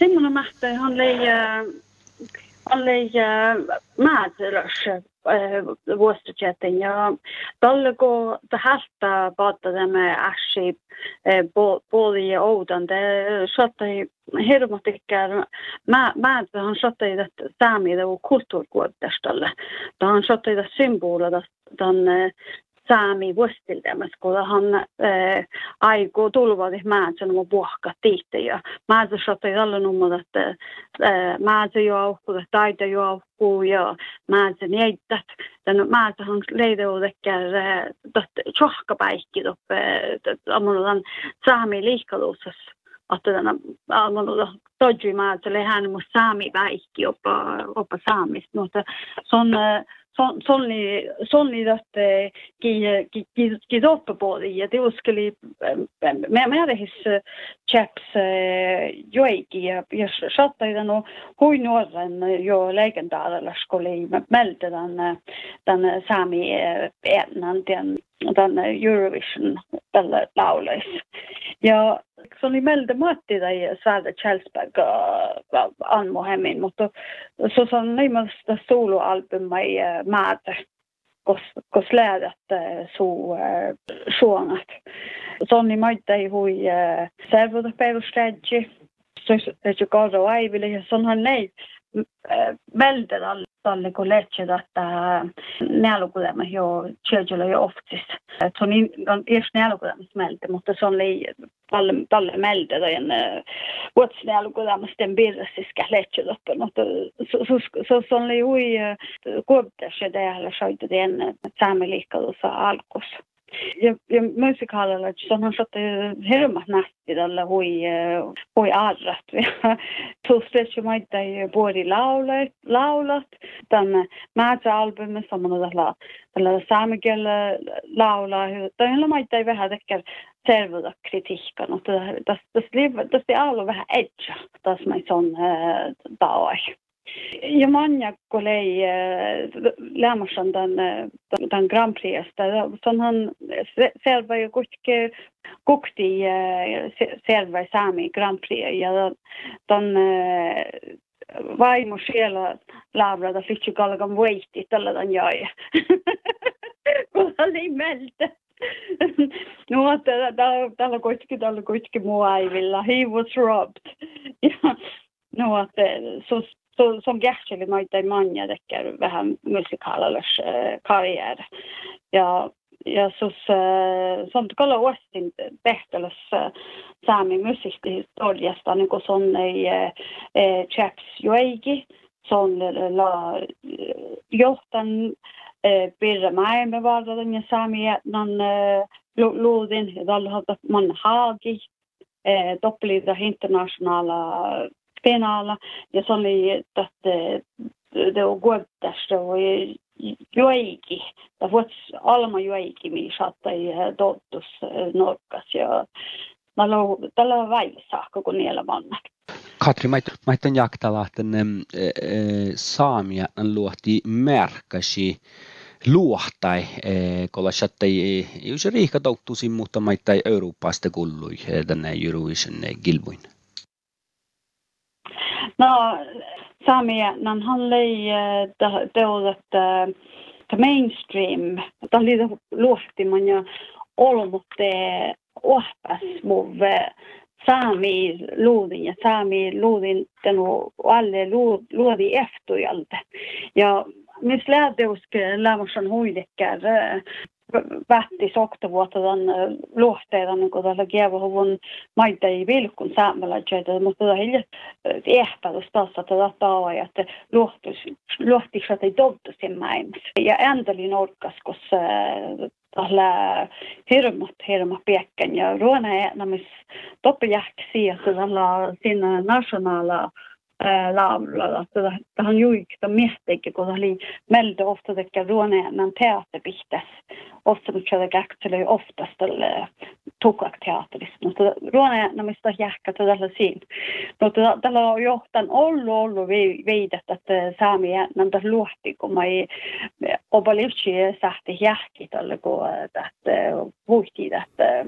Simon Mähte, han lei han lei maatylös vuostochetin ja tällä kun halta bata tämä ashi puoli ja oudan det sattui hirmutikään mä mä han sattui että saami det kulttuurkuottastalle han sattui det symbola den saami vuostiltamas, kun han äh, aiku tulvadi määnsä nuo puhka tiitte ja määnsä sotai tällä numma, että äh, määnsä joukkuu, että taita joukkuu ja määnsä niittät. Tän määnsä han leideudekkär äh, tjohkapäikki toppe, ammunan saami liikkaluusas. Että tänä ammunan todji määnsä lehän mun saami väikki oppa saamista, mutta se on äh, upp på det ja det skulle med med det his chaps joiki ja ja satta i den och hur norren jo legendara skulle melde den den sami änan den den Eurovision eller laulais ja så ni melde matti där Sverre Kjellsberg Anmo Hemmin mutta så så ni måste soloalbum i maata kos lädet så suonat. Sonni maittai hui servoda perustedji. Så että korro aiville ja sonhan lei välder alle kollegiet että nealukudema jo churchilla jo oftis. Se on on ees nealukudemas meelde, mutta se on lei dalle dalle melde då en vad snäll och där måste en bild så ska läcka upp något så så så så le ju går det så det eller så det en samma lika och så alkos Ja, ja muusikaalilla, että se on satt hirmat nähti tällä hui, hui arrat. Tuosta maita vuori laulat, laulat. Tämän määtä-albumi, samana tällä, tällä saamikielä laulaa. Tämä maita ei vähän tekee servuda kritiikka. Tästä ei ollut vähän edge, tässä mä son tauai. Ja manja kolei lämmarsan den, den Grand Prixstä. Son han selva ju kuitenkin kukti selva saami Grand Prix ja den vaimo siellä labrada fitsi kalgan voitti tällä tämän jäi. Kun oli meiltä. No, tällä kuitenkin, tällä kuitenkin muu aivilla. He was robbed. Ja, no, että eh, så, så, som Gertrude Maita Manja dekker vähän musikalers äh, eh, karriär. Ja, ja sus äh, som kalla Westin tehtäläs äh, saami musiikkihistoriasta niin kuin son ei äh, chaps joigi, son eh, la johtan äh, Birra Maailma valdadan ja saami jätnan äh, luudin, ja tällä man haagi, äh, doppelida internationala penaala ja se oli, että det var kuottasta voi joiki, tai vuots alma joiki, mi saattai tottus norkas ja tällä on väissä, kun niillä vannat. Katri, maitten jaktalahten e, saamia luohti märkäsi luohtai, kolla sattai jos riihka touttuisin, mutta maittai Euroopasta kullui tänne Eurovision gilbuin. No, saamia, nan han lei teodat ta mainstream, ta oli luohti man ja olmutte ohpas muv saami luudin ja saami luudin tenu alle luodi eftujalta. Ja mis läädeuske lämmäsen huidekkär vähti soktavuotadan luohteidan, kun tällä kievahuvun maita ei vilkun saamelaisjäitä, mutta tätä hilja ehpädus taas, että tätä tauaa, että luohtikset ei toltu sen maailmassa. Ja ändälin orkas, kun tällä hirmat, hirma piekkän ja ruona äänamis toppajähkä siihen, tällä siinä nationaala laulada, että tähän juikta miettikin, kun oli meiltä ofta tekee ruoneenan teatterpihtäs. Ofta nyt käydä käkseli oftast tälle tukakteatterissa. Mutta ruoneenan mistä jähkä tällä siinä. Mutta tällä on johtan ollut ollut veidet, että saami tässä luohti, kun mä ei opa livtsi sähti jähki tälle, kun vuhti, että